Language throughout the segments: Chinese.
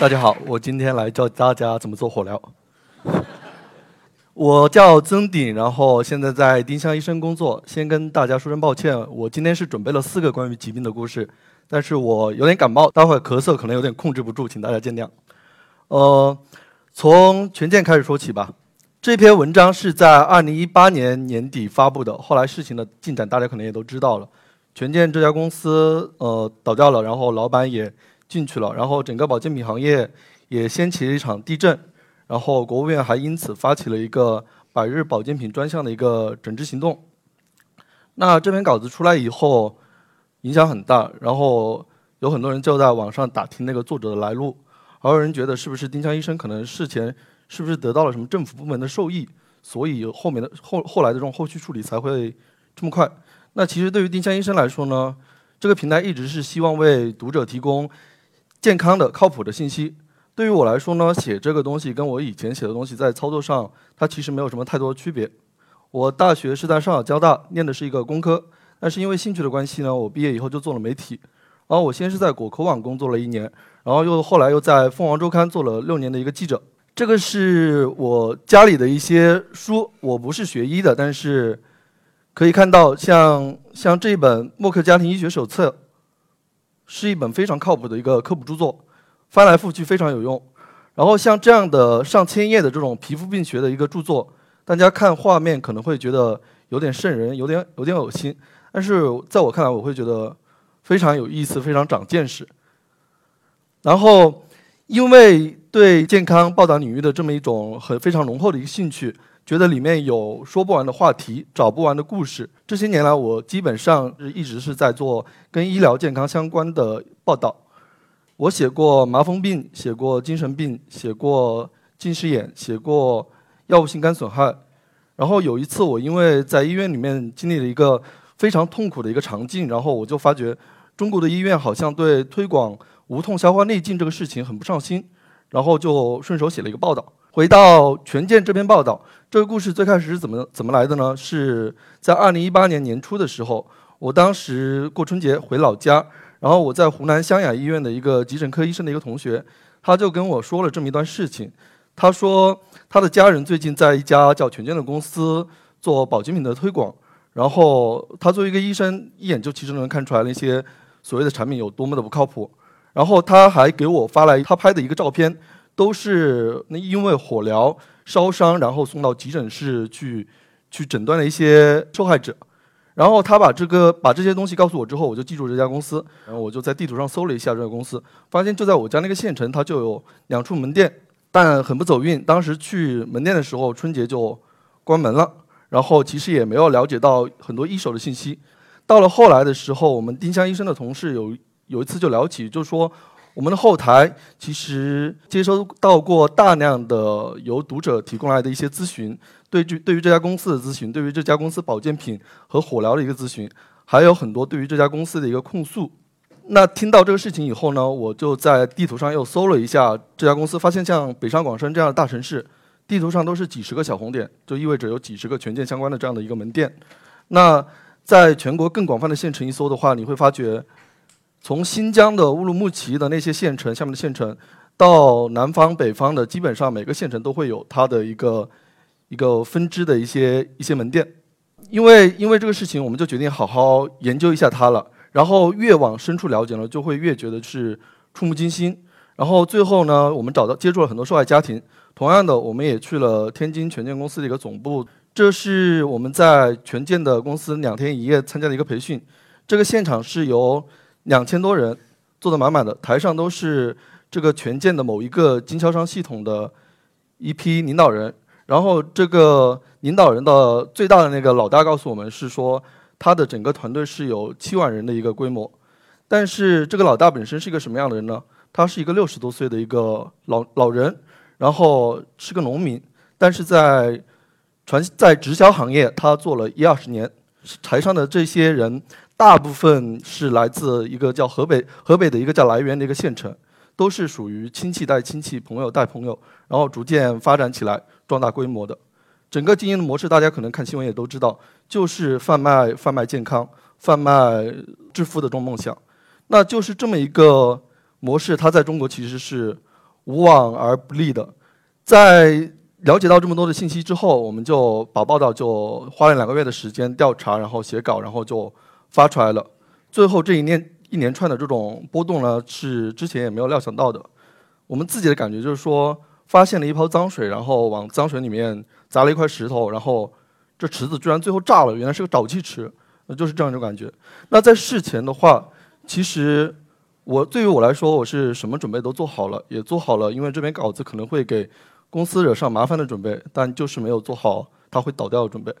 大家好，我今天来教大家怎么做火疗。我叫曾鼎，然后现在在丁香医生工作。先跟大家说声抱歉，我今天是准备了四个关于疾病的故事，但是我有点感冒，待会儿咳嗽可能有点控制不住，请大家见谅。呃，从权健开始说起吧。这篇文章是在二零一八年年底发布的，后来事情的进展大家可能也都知道了。权健这家公司呃倒掉了，然后老板也。进去了，然后整个保健品行业也掀起了一场地震，然后国务院还因此发起了一个百日保健品专项的一个整治行动。那这篇稿子出来以后，影响很大，然后有很多人就在网上打听那个作者的来路，还有人觉得是不是丁香医生可能事前是不是得到了什么政府部门的授意，所以后面的后后来的这种后续处理才会这么快。那其实对于丁香医生来说呢，这个平台一直是希望为读者提供。健康的、靠谱的信息，对于我来说呢，写这个东西跟我以前写的东西在操作上，它其实没有什么太多的区别。我大学是在上海交大念的是一个工科，但是因为兴趣的关系呢，我毕业以后就做了媒体。然后我先是在果壳网工作了一年，然后又后来又在凤凰周刊做了六年的一个记者。这个是我家里的一些书，我不是学医的，但是可以看到像像这本《默克家庭医学手册》。是一本非常靠谱的一个科普著作，翻来覆去非常有用。然后像这样的上千页的这种皮肤病学的一个著作，大家看画面可能会觉得有点瘆人，有点有点恶心。但是在我看来，我会觉得非常有意思，非常长见识。然后因为对健康报道领域的这么一种很非常浓厚的一个兴趣。觉得里面有说不完的话题，找不完的故事。这些年来，我基本上是一直是在做跟医疗健康相关的报道。我写过麻风病，写过精神病，写过近视眼，写过药物性肝损害。然后有一次，我因为在医院里面经历了一个非常痛苦的一个场景，然后我就发觉中国的医院好像对推广无痛消化内镜这个事情很不上心，然后就顺手写了一个报道。回到权健这篇报道，这个故事最开始是怎么怎么来的呢？是在二零一八年年初的时候，我当时过春节回老家，然后我在湖南湘雅医院的一个急诊科医生的一个同学，他就跟我说了这么一段事情。他说他的家人最近在一家叫权健的公司做保健品的推广，然后他作为一个医生，一眼就其实能看出来那些所谓的产品有多么的不靠谱。然后他还给我发来他拍的一个照片。都是那因为火疗烧伤，然后送到急诊室去去诊断的一些受害者。然后他把这个把这些东西告诉我之后，我就记住这家公司。然后我就在地图上搜了一下这个公司，发现就在我家那个县城，它就有两处门店，但很不走运。当时去门店的时候，春节就关门了。然后其实也没有了解到很多一手的信息。到了后来的时候，我们丁香医生的同事有有一次就聊起，就说。我们的后台其实接收到过大量的由读者提供来的一些咨询，对于对于这家公司的咨询，对于这家公司保健品和火疗的一个咨询，还有很多对于这家公司的一个控诉。那听到这个事情以后呢，我就在地图上又搜了一下这家公司，发现像北上广深这样的大城市，地图上都是几十个小红点，就意味着有几十个权健相关的这样的一个门店。那在全国更广泛的县城一搜的话，你会发觉。从新疆的乌鲁木齐的那些县城，下面的县城，到南方、北方的，基本上每个县城都会有它的一个一个分支的一些一些门店。因为因为这个事情，我们就决定好好研究一下它了。然后越往深处了解呢，就会越觉得是触目惊心。然后最后呢，我们找到接触了很多受害家庭。同样的，我们也去了天津权健公司的一个总部，这是我们在权健的公司两天一夜参加的一个培训。这个现场是由两千多人坐得满满的，台上都是这个权健的某一个经销商系统的一批领导人。然后这个领导人的最大的那个老大告诉我们是说，他的整个团队是有七万人的一个规模。但是这个老大本身是一个什么样的人呢？他是一个六十多岁的一个老老人，然后是个农民，但是在传在直销行业他做了一二十年。台上的这些人。大部分是来自一个叫河北河北的一个叫涞源的一个县城，都是属于亲戚带亲戚、朋友带朋友，然后逐渐发展起来、壮大规模的。整个经营的模式，大家可能看新闻也都知道，就是贩卖贩卖健康、贩卖致富的这种梦想。那就是这么一个模式，它在中国其实是无往而不利的。在了解到这么多的信息之后，我们就把报道就花了两个月的时间调查，然后写稿，然后就发出来了。最后这一年一连串的这种波动呢，是之前也没有料想到的。我们自己的感觉就是说，发现了一泡脏水，然后往脏水里面砸了一块石头，然后这池子居然最后炸了，原来是个沼气池，就是这样一种感觉。那在事前的话，其实我对于我来说，我是什么准备都做好了，也做好了，因为这篇稿子可能会给公司惹上麻烦的准备，但就是没有做好它会倒掉的准备。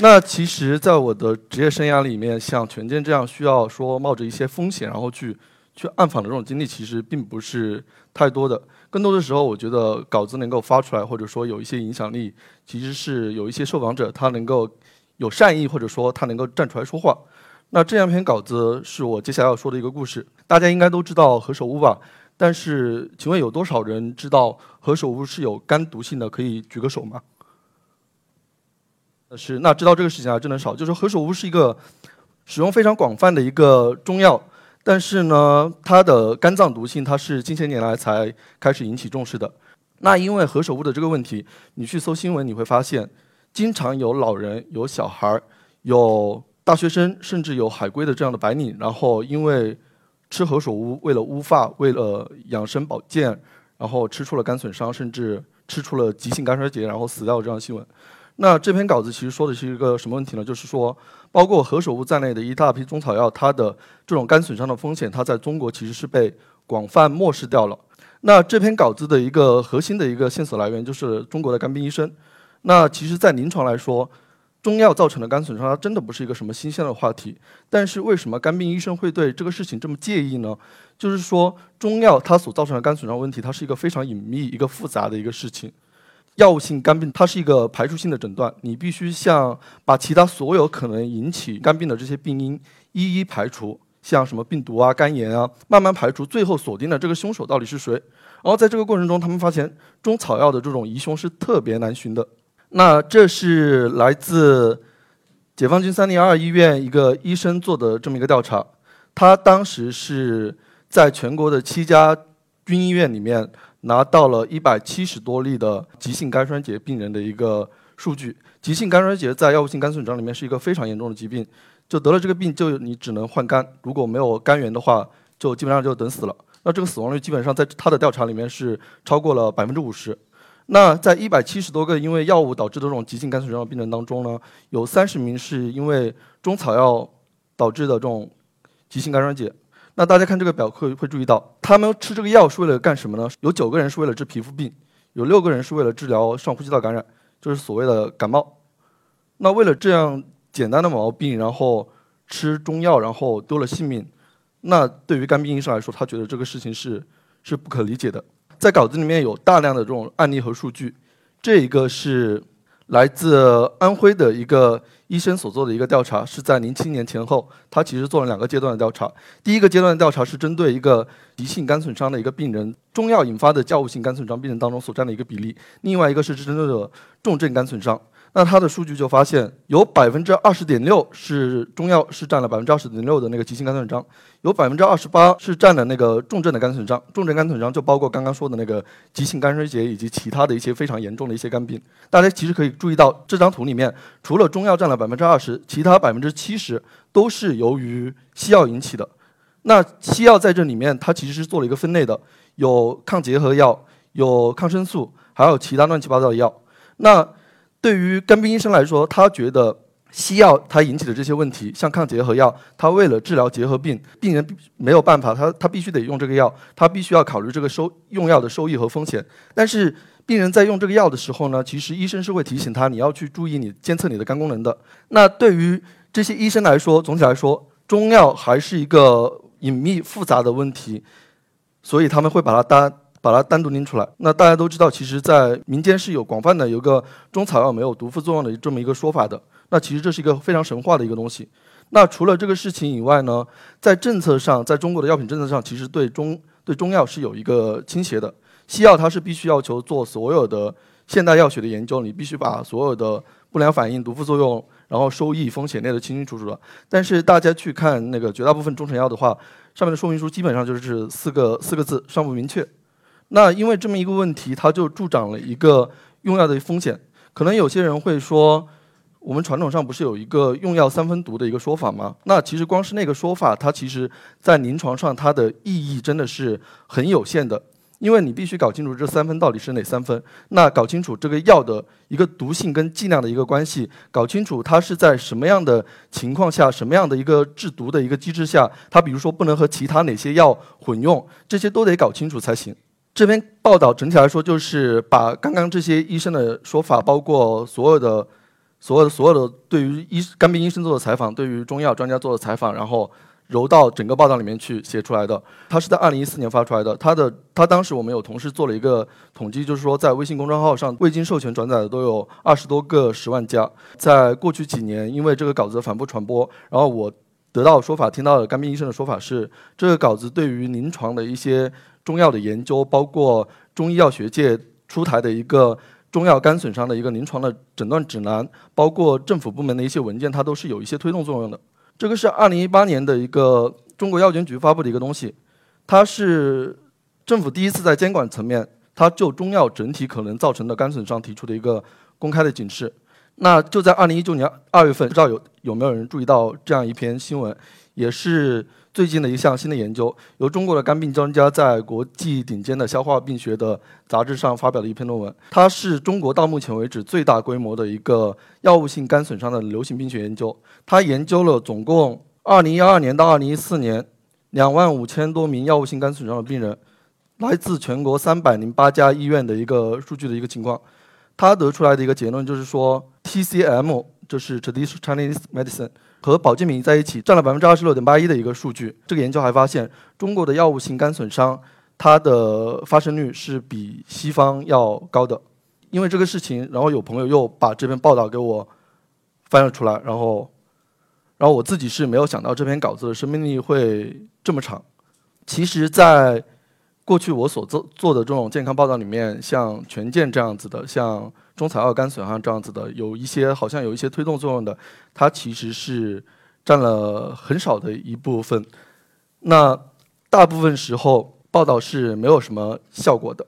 那其实，在我的职业生涯里面，像权健这样需要说冒着一些风险，然后去去暗访的这种经历，其实并不是太多的。更多的时候，我觉得稿子能够发出来，或者说有一些影响力，其实是有一些受访者他能够有善意，或者说他能够站出来说话。那这样篇稿子是我接下来要说的一个故事。大家应该都知道何首乌吧？但是，请问有多少人知道何首乌是有肝毒性的？可以举个手吗？是，那知道这个事情还真的少。就是何首乌是一个使用非常广泛的一个中药，但是呢，它的肝脏毒性它是近些年来才开始引起重视的。那因为何首乌的这个问题，你去搜新闻你会发现，经常有老人、有小孩、有大学生，甚至有海归的这样的白领，然后因为吃何首乌，为了乌发，为了养生保健，然后吃出了肝损伤，甚至吃出了急性肝衰竭，然后死掉这样的新闻。那这篇稿子其实说的是一个什么问题呢？就是说，包括何首乌在内的一大批中草药，它的这种肝损伤的风险，它在中国其实是被广泛漠视掉了。那这篇稿子的一个核心的一个线索来源就是中国的肝病医生。那其实，在临床来说，中药造成的肝损伤，它真的不是一个什么新鲜的话题。但是，为什么肝病医生会对这个事情这么介意呢？就是说，中药它所造成的肝损伤问题，它是一个非常隐秘、一个复杂的一个事情。药物性肝病，它是一个排除性的诊断，你必须像把其他所有可能引起肝病的这些病因一一排除，像什么病毒啊、肝炎啊，慢慢排除，最后锁定了这个凶手到底是谁。然后在这个过程中，他们发现中草药的这种疑凶是特别难寻的。那这是来自解放军三零二医院一个医生做的这么一个调查，他当时是在全国的七家军医院里面。拿到了一百七十多例的急性肝衰竭病人的一个数据。急性肝衰竭在药物性肝损伤里面是一个非常严重的疾病，就得了这个病就你只能换肝，如果没有肝源的话，就基本上就等死了。那这个死亡率基本上在他的调查里面是超过了百分之五十。那在一百七十多个因为药物导致的这种急性肝损伤的病人当中呢，有三十名是因为中草药导致的这种急性肝衰竭。那大家看这个表会会注意到，他们吃这个药是为了干什么呢？有九个人是为了治皮肤病，有六个人是为了治疗上呼吸道感染，就是所谓的感冒。那为了这样简单的毛病，然后吃中药，然后丢了性命，那对于肝病医生来说，他觉得这个事情是是不可理解的。在稿子里面有大量的这种案例和数据，这一个是。来自安徽的一个医生所做的一个调查，是在零七年前后，他其实做了两个阶段的调查。第一个阶段的调查是针对一个急性肝损伤的一个病人，中药引发的药物性肝损伤病人当中所占的一个比例；另外一个是针对的重症肝损伤。那他的数据就发现，有百分之二十点六是中药是占了百分之二十点六的那个急性肝损伤，有百分之二十八是占了那个重症的肝损伤。重症肝损伤就包括刚刚说的那个急性肝衰竭以及其他的一些非常严重的一些肝病。大家其实可以注意到这张图里面，除了中药占了百分之二十，其他百分之七十都是由于西药引起的。那西药在这里面，它其实是做了一个分类的，有抗结核药，有抗生素，还有其他乱七八糟的药。那对于肝病医生来说，他觉得西药它引起的这些问题，像抗结核药，他为了治疗结核病，病人没有办法，他他必须得用这个药，他必须要考虑这个收用药的收益和风险。但是病人在用这个药的时候呢，其实医生是会提醒他，你要去注意你监测你的肝功能的。那对于这些医生来说，总体来说，中药还是一个隐秘复杂的问题，所以他们会把它单。把它单独拎出来。那大家都知道，其实，在民间是有广泛的有个中草药没有毒副作用的这么一个说法的。那其实这是一个非常神话的一个东西。那除了这个事情以外呢，在政策上，在中国的药品政策上，其实对中对中药是有一个倾斜的。西药它是必须要求做所有的现代药学的研究，你必须把所有的不良反应、毒副作用，然后收益风险列得清清楚楚的。但是大家去看那个绝大部分中成药的话，上面的说明书基本上就是四个四个字，尚不明确。那因为这么一个问题，它就助长了一个用药的风险。可能有些人会说，我们传统上不是有一个用药三分毒的一个说法吗？那其实光是那个说法，它其实在临床上它的意义真的是很有限的。因为你必须搞清楚这三分到底是哪三分，那搞清楚这个药的一个毒性跟剂量的一个关系，搞清楚它是在什么样的情况下、什么样的一个制毒的一个机制下，它比如说不能和其他哪些药混用，这些都得搞清楚才行。这篇报道整体来说就是把刚刚这些医生的说法，包括所有的、所有的、所有的对于医肝病医生做的采访，对于中药专家做的采访，然后。揉到整个报道里面去写出来的，它是在二零一四年发出来的。它的它当时我们有同事做了一个统计，就是说在微信公众号上未经授权转载的都有二十多个十万加。在过去几年，因为这个稿子的反复传播，然后我得到说法，听到的肝病医生的说法是，这个稿子对于临床的一些中药的研究，包括中医药学界出台的一个中药肝损伤的一个临床的诊断指南，包括政府部门的一些文件，它都是有一些推动作用的。这个是二零一八年的一个中国药监局发布的一个东西，它是政府第一次在监管层面，它就中药整体可能造成的肝损伤提出的一个公开的警示。那就在二零一九年二月份，不知道有有没有人注意到这样一篇新闻，也是。最近的一项新的研究，由中国的肝病专家在国际顶尖的消化病学的杂志上发表了一篇论文。它是中国到目前为止最大规模的一个药物性肝损伤的流行病学研究。它研究了总共2012年到2014年2万五千多名药物性肝损伤的病人，来自全国308家医院的一个数据的一个情况。它得出来的一个结论就是说，TCM 就是 Traditional Chinese Medicine。和保健品在一起占了百分之二十六点八一的一个数据。这个研究还发现，中国的药物性肝损伤，它的发生率是比西方要高的。因为这个事情，然后有朋友又把这篇报道给我翻了出来，然后，然后我自己是没有想到这篇稿子的生命力会这么长。其实，在过去我所做做的这种健康报道里面，像权健这样子的，像中草药肝损伤这样子的，有一些好像有一些推动作用的，它其实是占了很少的一部分。那大部分时候报道是没有什么效果的。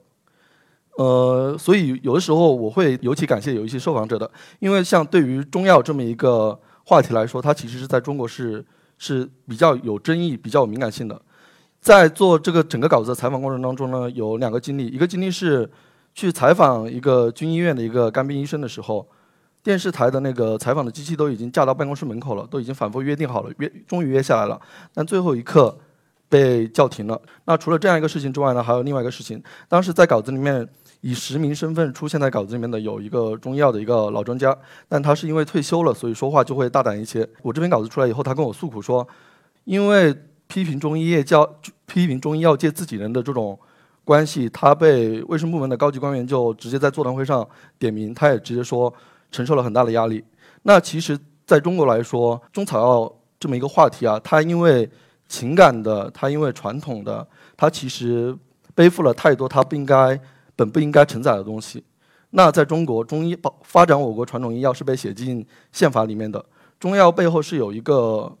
呃，所以有的时候我会尤其感谢有一些受访者的，因为像对于中药这么一个话题来说，它其实是在中国是是比较有争议、比较有敏感性的。在做这个整个稿子的采访过程当中呢，有两个经历。一个经历是去采访一个军医院的一个肝病医生的时候，电视台的那个采访的机器都已经架到办公室门口了，都已经反复约定好了，约终于约下来了，但最后一刻被叫停了。那除了这样一个事情之外呢，还有另外一个事情。当时在稿子里面以实名身份出现在稿子里面的有一个中医药的一个老专家，但他是因为退休了，所以说话就会大胆一些。我这篇稿子出来以后，他跟我诉苦说，因为。批评中医业教批评中医药界自己人的这种关系，他被卫生部门的高级官员就直接在座谈会上点名，他也直接说承受了很大的压力。那其实在中国来说，中草药这么一个话题啊，它因为情感的，它因为传统的，它其实背负了太多它不应该本不应该承载的东西。那在中国，中医保发展我国传统医药是被写进宪法里面的，中药背后是有一个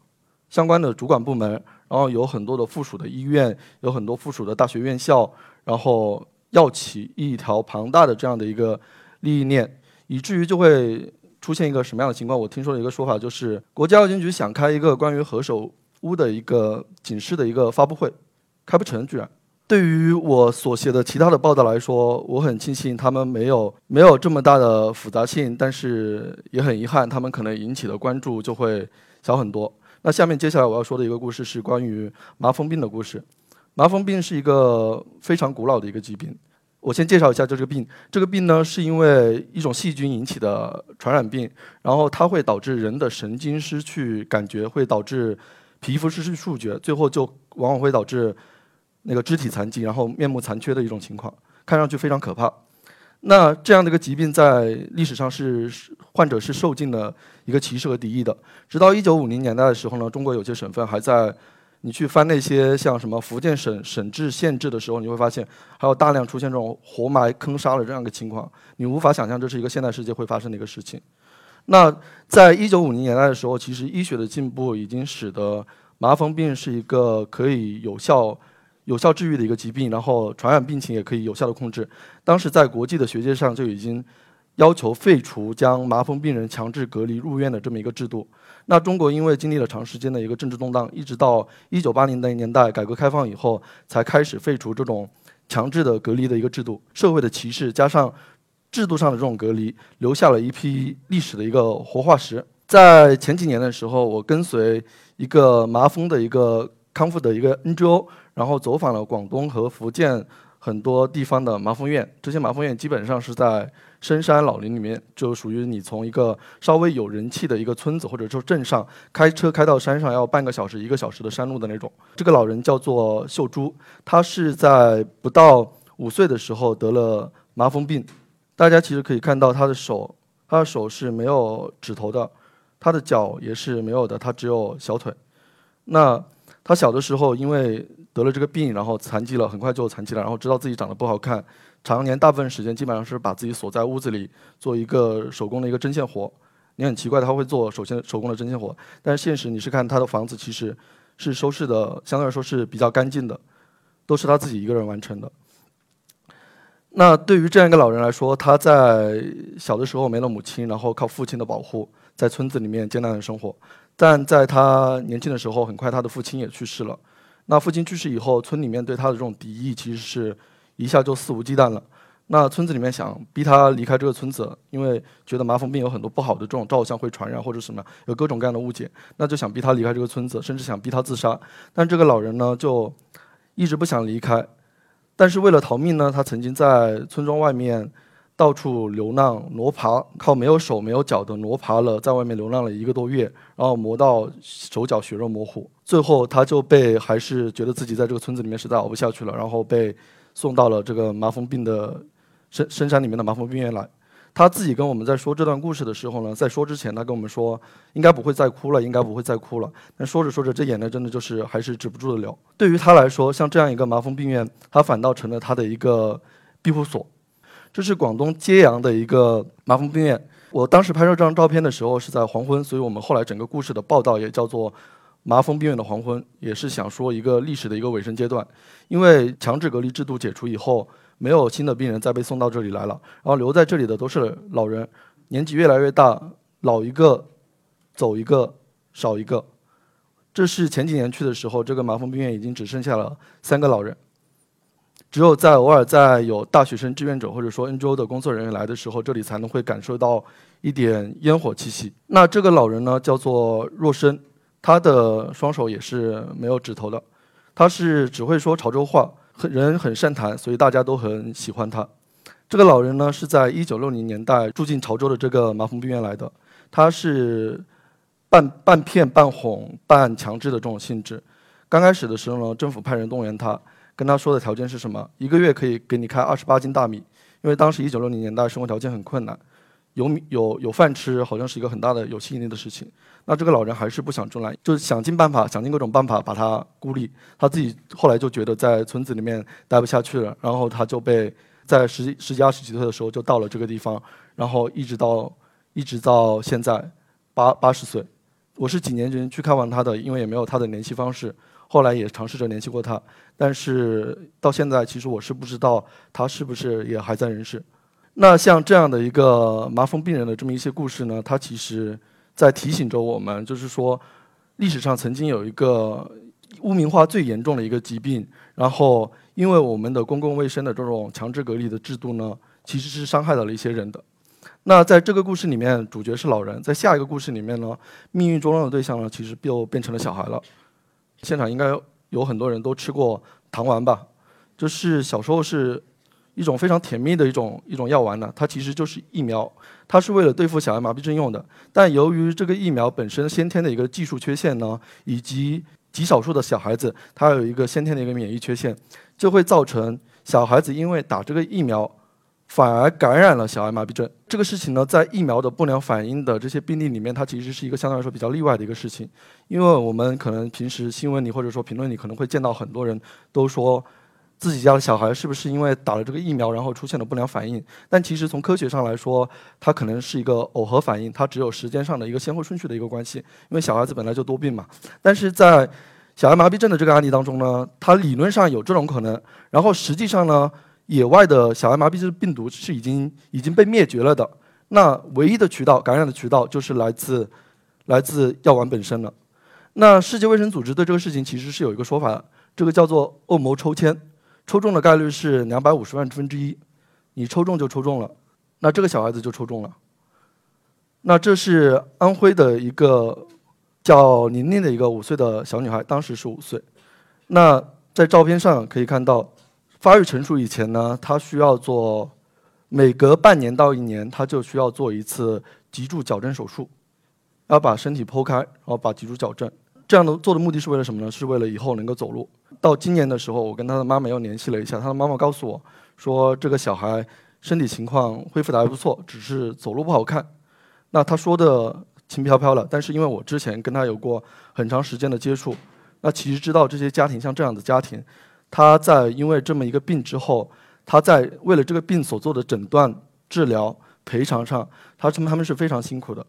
相关的主管部门。然后有很多的附属的医院，有很多附属的大学院校，然后药企一条庞大的这样的一个利益链，以至于就会出现一个什么样的情况？我听说了一个说法就是，国家药监局想开一个关于何首乌的一个警示的一个发布会，开不成，居然。对于我所写的其他的报道来说，我很庆幸他们没有没有这么大的复杂性，但是也很遗憾，他们可能引起的关注就会小很多。那下面接下来我要说的一个故事是关于麻风病的故事。麻风病是一个非常古老的一个疾病。我先介绍一下这个病。这个病呢是因为一种细菌引起的传染病，然后它会导致人的神经失去感觉，会导致皮肤失去触觉，最后就往往会导致那个肢体残疾，然后面目残缺的一种情况，看上去非常可怕。那这样的一个疾病在历史上是患者是受尽了一个歧视和敌意的。直到一九五零年代的时候呢，中国有些省份还在，你去翻那些像什么福建省省制县志的时候，你会发现还有大量出现这种活埋坑杀的这样一个情况。你无法想象这是一个现代世界会发生的一个事情。那在一九五零年代的时候，其实医学的进步已经使得麻风病是一个可以有效、有效治愈的一个疾病，然后传染病情也可以有效的控制。当时在国际的学界上就已经要求废除将麻风病人强制隔离入院的这么一个制度。那中国因为经历了长时间的一个政治动荡，一直到一九八零年代改革开放以后，才开始废除这种强制的隔离的一个制度。社会的歧视加上制度上的这种隔离，留下了一批历史的一个活化石。在前几年的时候，我跟随一个麻风的一个康复的一个 NGO，然后走访了广东和福建很多地方的麻风院。这些麻风院基本上是在深山老林里面，就属于你从一个稍微有人气的一个村子或者说镇上开车开到山上要半个小时、一个小时的山路的那种。这个老人叫做秀珠，他是在不到五岁的时候得了麻风病。大家其实可以看到他的手，他的手是没有指头的。他的脚也是没有的，他只有小腿。那他小的时候因为得了这个病，然后残疾了，很快就残疾了，然后知道自己长得不好看，常年大部分时间基本上是把自己锁在屋子里做一个手工的一个针线活。你很奇怪他会做手线手工的针线活，但是现实你是看他的房子其实是收拾的相对来说是比较干净的，都是他自己一个人完成的。那对于这样一个老人来说，他在小的时候没了母亲，然后靠父亲的保护。在村子里面艰难的生活，但在他年轻的时候，很快他的父亲也去世了。那父亲去世以后，村里面对他的这种敌意其实是一下就肆无忌惮了。那村子里面想逼他离开这个村子，因为觉得麻风病有很多不好的这种照相会传染或者什么，有各种各样的误解，那就想逼他离开这个村子，甚至想逼他自杀。但这个老人呢，就一直不想离开。但是为了逃命呢，他曾经在村庄外面。到处流浪挪爬，靠没有手没有脚的挪爬了，在外面流浪了一个多月，然后磨到手脚血肉模糊，最后他就被还是觉得自己在这个村子里面实在熬不下去了，然后被送到了这个麻风病的深深山里面的麻风病院来。他自己跟我们在说这段故事的时候呢，在说之前他跟我们说应该不会再哭了，应该不会再哭了。但说着说着，这眼泪真的就是还是止不住的流。对于他来说，像这样一个麻风病院，他反倒成了他的一个庇护所。这是广东揭阳的一个麻风病院。我当时拍摄这张照片的时候是在黄昏，所以我们后来整个故事的报道也叫做“麻风病院的黄昏”，也是想说一个历史的一个尾声阶段。因为强制隔离制度解除以后，没有新的病人再被送到这里来了，然后留在这里的都是老人，年纪越来越大，老一个，走一个，少一个。这是前几年去的时候，这个麻风病院已经只剩下了三个老人。只有在偶尔在有大学生志愿者或者说 NGO 的工作人员来的时候，这里才能会感受到一点烟火气息。那这个老人呢，叫做若生，他的双手也是没有指头的，他是只会说潮州话，很人很善谈，所以大家都很喜欢他。这个老人呢，是在一九六零年代住进潮州的这个麻风病院来的，他是半半骗半哄半强制的这种性质。刚开始的时候呢，政府派人动员他。跟他说的条件是什么？一个月可以给你开二十八斤大米，因为当时一九六零年代生活条件很困难，有米有有饭吃，好像是一个很大的有吸引力的事情。那这个老人还是不想出来，就想尽办法，想尽各种办法把他孤立。他自己后来就觉得在村子里面待不下去了，然后他就被在十十几二十几岁的时候就到了这个地方，然后一直到一直到现在八八十岁。我是几年前去看望他的，因为也没有他的联系方式。后来也尝试着联系过他，但是到现在其实我是不知道他是不是也还在人世。那像这样的一个麻风病人的这么一些故事呢，它其实在提醒着我们，就是说历史上曾经有一个污名化最严重的一个疾病，然后因为我们的公共卫生的这种强制隔离的制度呢，其实是伤害到了一些人的。那在这个故事里面，主角是老人；在下一个故事里面呢，命运捉弄的对象呢，其实又变成了小孩了。现场应该有很多人都吃过糖丸吧？就是小时候是一种非常甜蜜的一种一种药丸呢。它其实就是疫苗，它是为了对付小儿麻痹症用的。但由于这个疫苗本身先天的一个技术缺陷呢，以及极少数的小孩子他有一个先天的一个免疫缺陷，就会造成小孩子因为打这个疫苗。反而感染了小儿麻痹症，这个事情呢，在疫苗的不良反应的这些病例里面，它其实是一个相对来说比较例外的一个事情。因为我们可能平时新闻里或者说评论里可能会见到很多人都说，自己家的小孩是不是因为打了这个疫苗，然后出现了不良反应。但其实从科学上来说，它可能是一个耦合反应，它只有时间上的一个先后顺序的一个关系。因为小孩子本来就多病嘛。但是在小儿麻痹症的这个案例当中呢，它理论上有这种可能，然后实际上呢，野外的小儿麻痹症病毒是已经已经被灭绝了的。那唯一的渠道感染的渠道就是来自来自药丸本身了。那世界卫生组织对这个事情其实是有一个说法，这个叫做恶魔抽签，抽中的概率是两百五十万分之一，你抽中就抽中了，那这个小孩子就抽中了。那这是安徽的一个叫宁宁的一个五岁的小女孩，当时是五岁。那在照片上可以看到，发育成熟以前呢，他需要做。每隔半年到一年，他就需要做一次脊柱矫正手术，要把身体剖开，然后把脊柱矫正。这样的做的目的是为了什么呢？是为了以后能够走路。到今年的时候，我跟他的妈妈又联系了一下，他的妈妈告诉我，说这个小孩身体情况恢复的还不错，只是走路不好看。那他说的轻飘飘的，但是因为我之前跟他有过很长时间的接触，那其实知道这些家庭像这样的家庭，他在因为这么一个病之后。他在为了这个病所做的诊断、治疗、赔偿上，他他们他们是非常辛苦的。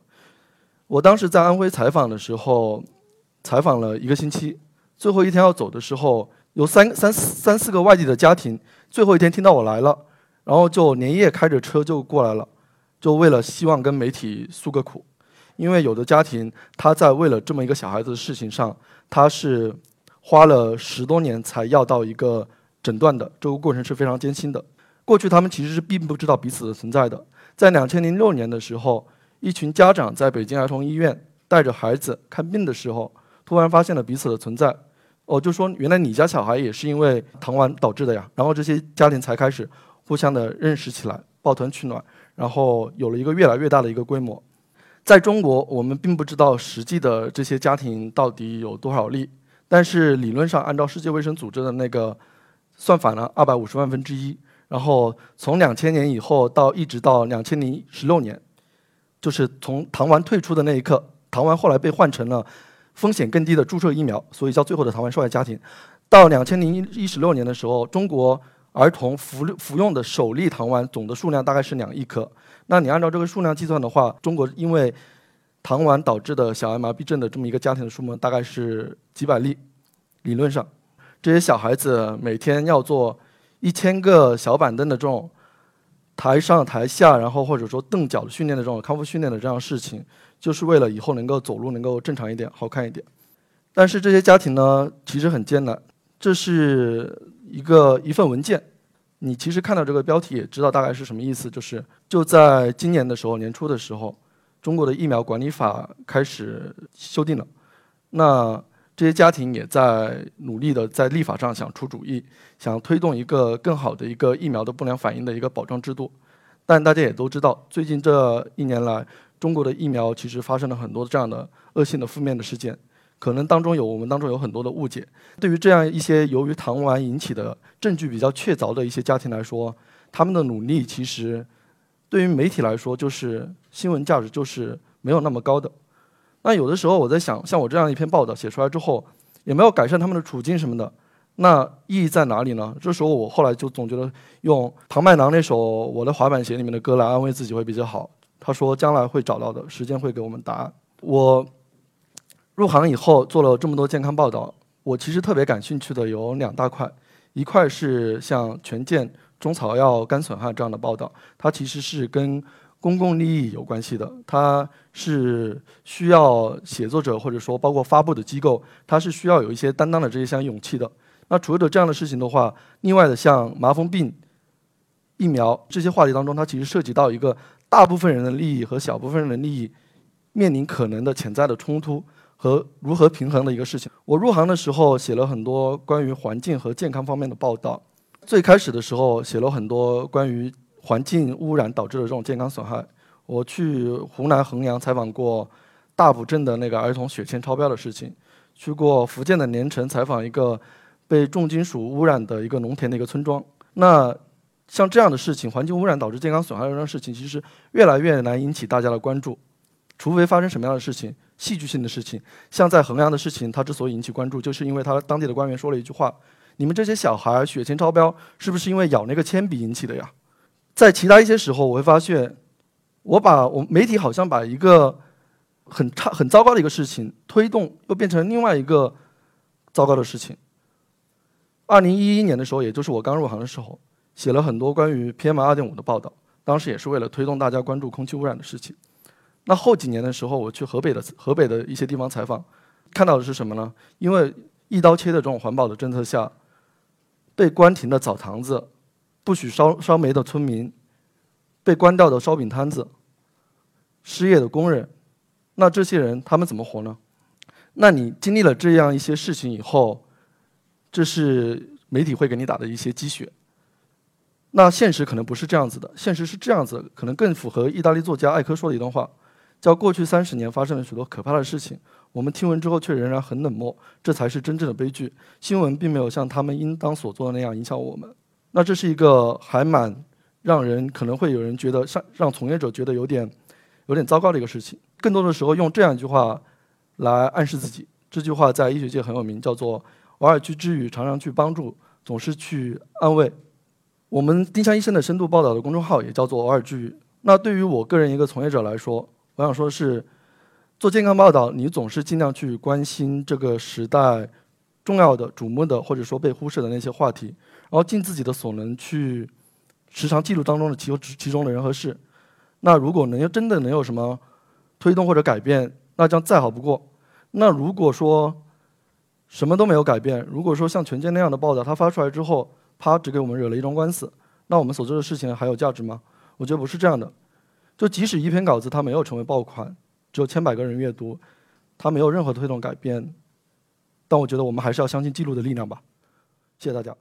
我当时在安徽采访的时候，采访了一个星期，最后一天要走的时候，有三三三四个外地的家庭，最后一天听到我来了，然后就连夜开着车就过来了，就为了希望跟媒体诉个苦，因为有的家庭他在为了这么一个小孩子的事情上，他是花了十多年才要到一个。诊断的这个过程是非常艰辛的。过去他们其实是并不知道彼此的存在的。在两千零六年的时候，一群家长在北京儿童医院带着孩子看病的时候，突然发现了彼此的存在。哦，就说原来你家小孩也是因为糖丸导致的呀。然后这些家庭才开始互相的认识起来，抱团取暖，然后有了一个越来越大的一个规模。在中国，我们并不知道实际的这些家庭到底有多少例，但是理论上按照世界卫生组织的那个。算法呢二百五十万分之一，然后从两千年以后到一直到两千零十六年，就是从糖丸退出的那一刻，糖丸后来被换成了风险更低的注射疫苗，所以叫最后的糖丸受害家庭。到两千零一十六年的时候，中国儿童服服用的首例糖丸总的数量大概是两亿颗。那你按照这个数量计算的话，中国因为糖丸导致的小儿麻痹症的这么一个家庭的数目大概是几百例，理论上。这些小孩子每天要做一千个小板凳的这种台上台下，然后或者说蹬脚的训练的这种康复训练的这样事情，就是为了以后能够走路能够正常一点、好看一点。但是这些家庭呢，其实很艰难。这是一个一份文件，你其实看到这个标题也知道大概是什么意思，就是就在今年的时候年初的时候，中国的疫苗管理法开始修订了。那这些家庭也在努力的在立法上想出主意，想推动一个更好的一个疫苗的不良反应的一个保障制度。但大家也都知道，最近这一年来，中国的疫苗其实发生了很多这样的恶性的负面的事件，可能当中有我们当中有很多的误解。对于这样一些由于糖丸引起的证据比较确凿的一些家庭来说，他们的努力其实对于媒体来说就是新闻价值就是没有那么高的。那有的时候我在想，像我这样一篇报道写出来之后，也没有改善他们的处境什么的，那意义在哪里呢？这时候我后来就总觉得用庞麦郎那首《我的滑板鞋》里面的歌来安慰自己会比较好。他说将来会找到的，时间会给我们答案。我入行以后做了这么多健康报道，我其实特别感兴趣的有两大块，一块是像权健中草药肝损害这样的报道，它其实是跟公共利益有关系的，它是需要写作者或者说包括发布的机构，它是需要有一些担当的这一项勇气的。那除了这样的事情的话，另外的像麻风病疫苗这些话题当中，它其实涉及到一个大部分人的利益和小部分人的利益面临可能的潜在的冲突和如何平衡的一个事情。我入行的时候写了很多关于环境和健康方面的报道，最开始的时候写了很多关于。环境污染导致的这种健康损害，我去湖南衡阳采访过大埔镇的那个儿童血铅超标的事情，去过福建的连城采访一个被重金属污染的一个农田的一个村庄。那像这样的事情，环境污染导致健康损害的这种事情，其实越来越难引起大家的关注，除非发生什么样的事情，戏剧性的事情。像在衡阳的事情，它之所以引起关注，就是因为它当地的官员说了一句话，你们这些小孩血铅超标，是不是因为咬那个铅笔引起的呀？在其他一些时候，我会发现，我把我媒体好像把一个很差、很糟糕的一个事情推动，又变成另外一个糟糕的事情。二零一一年的时候，也就是我刚入行的时候，写了很多关于 PM 二点五的报道，当时也是为了推动大家关注空气污染的事情。那后几年的时候，我去河北的河北的一些地方采访，看到的是什么呢？因为一刀切的这种环保的政策下。被关停的澡堂子，不许烧烧煤的村民，被关掉的烧饼摊子，失业的工人，那这些人他们怎么活呢？那你经历了这样一些事情以后，这是媒体会给你打的一些鸡血。那现实可能不是这样子的，现实是这样子，可能更符合意大利作家艾科说的一段话，叫过去三十年发生了许多可怕的事情。我们听闻之后却仍然很冷漠，这才是真正的悲剧。新闻并没有像他们应当所做的那样影响我们。那这是一个还蛮让人可能会有人觉得让让从业者觉得有点有点糟糕的一个事情。更多的时候用这样一句话来暗示自己，这句话在医学界很有名，叫做“偶尔去治愈，常常去帮助，总是去安慰”。我们丁香医生的深度报道的公众号也叫做“偶尔治愈”。那对于我个人一个从业者来说，我想说的是。做健康报道，你总是尽量去关心这个时代重要的、瞩目的，或者说被忽视的那些话题，然后尽自己的所能去时常记录当中的其其中的人和事。那如果能真的能有什么推动或者改变，那将再好不过。那如果说什么都没有改变，如果说像权健那样的报道，它发出来之后，啪，只给我们惹了一桩官司，那我们所做的事情还有价值吗？我觉得不是这样的。就即使一篇稿子它没有成为爆款。只有千百个人阅读，它没有任何推动改变，但我觉得我们还是要相信记录的力量吧。谢谢大家。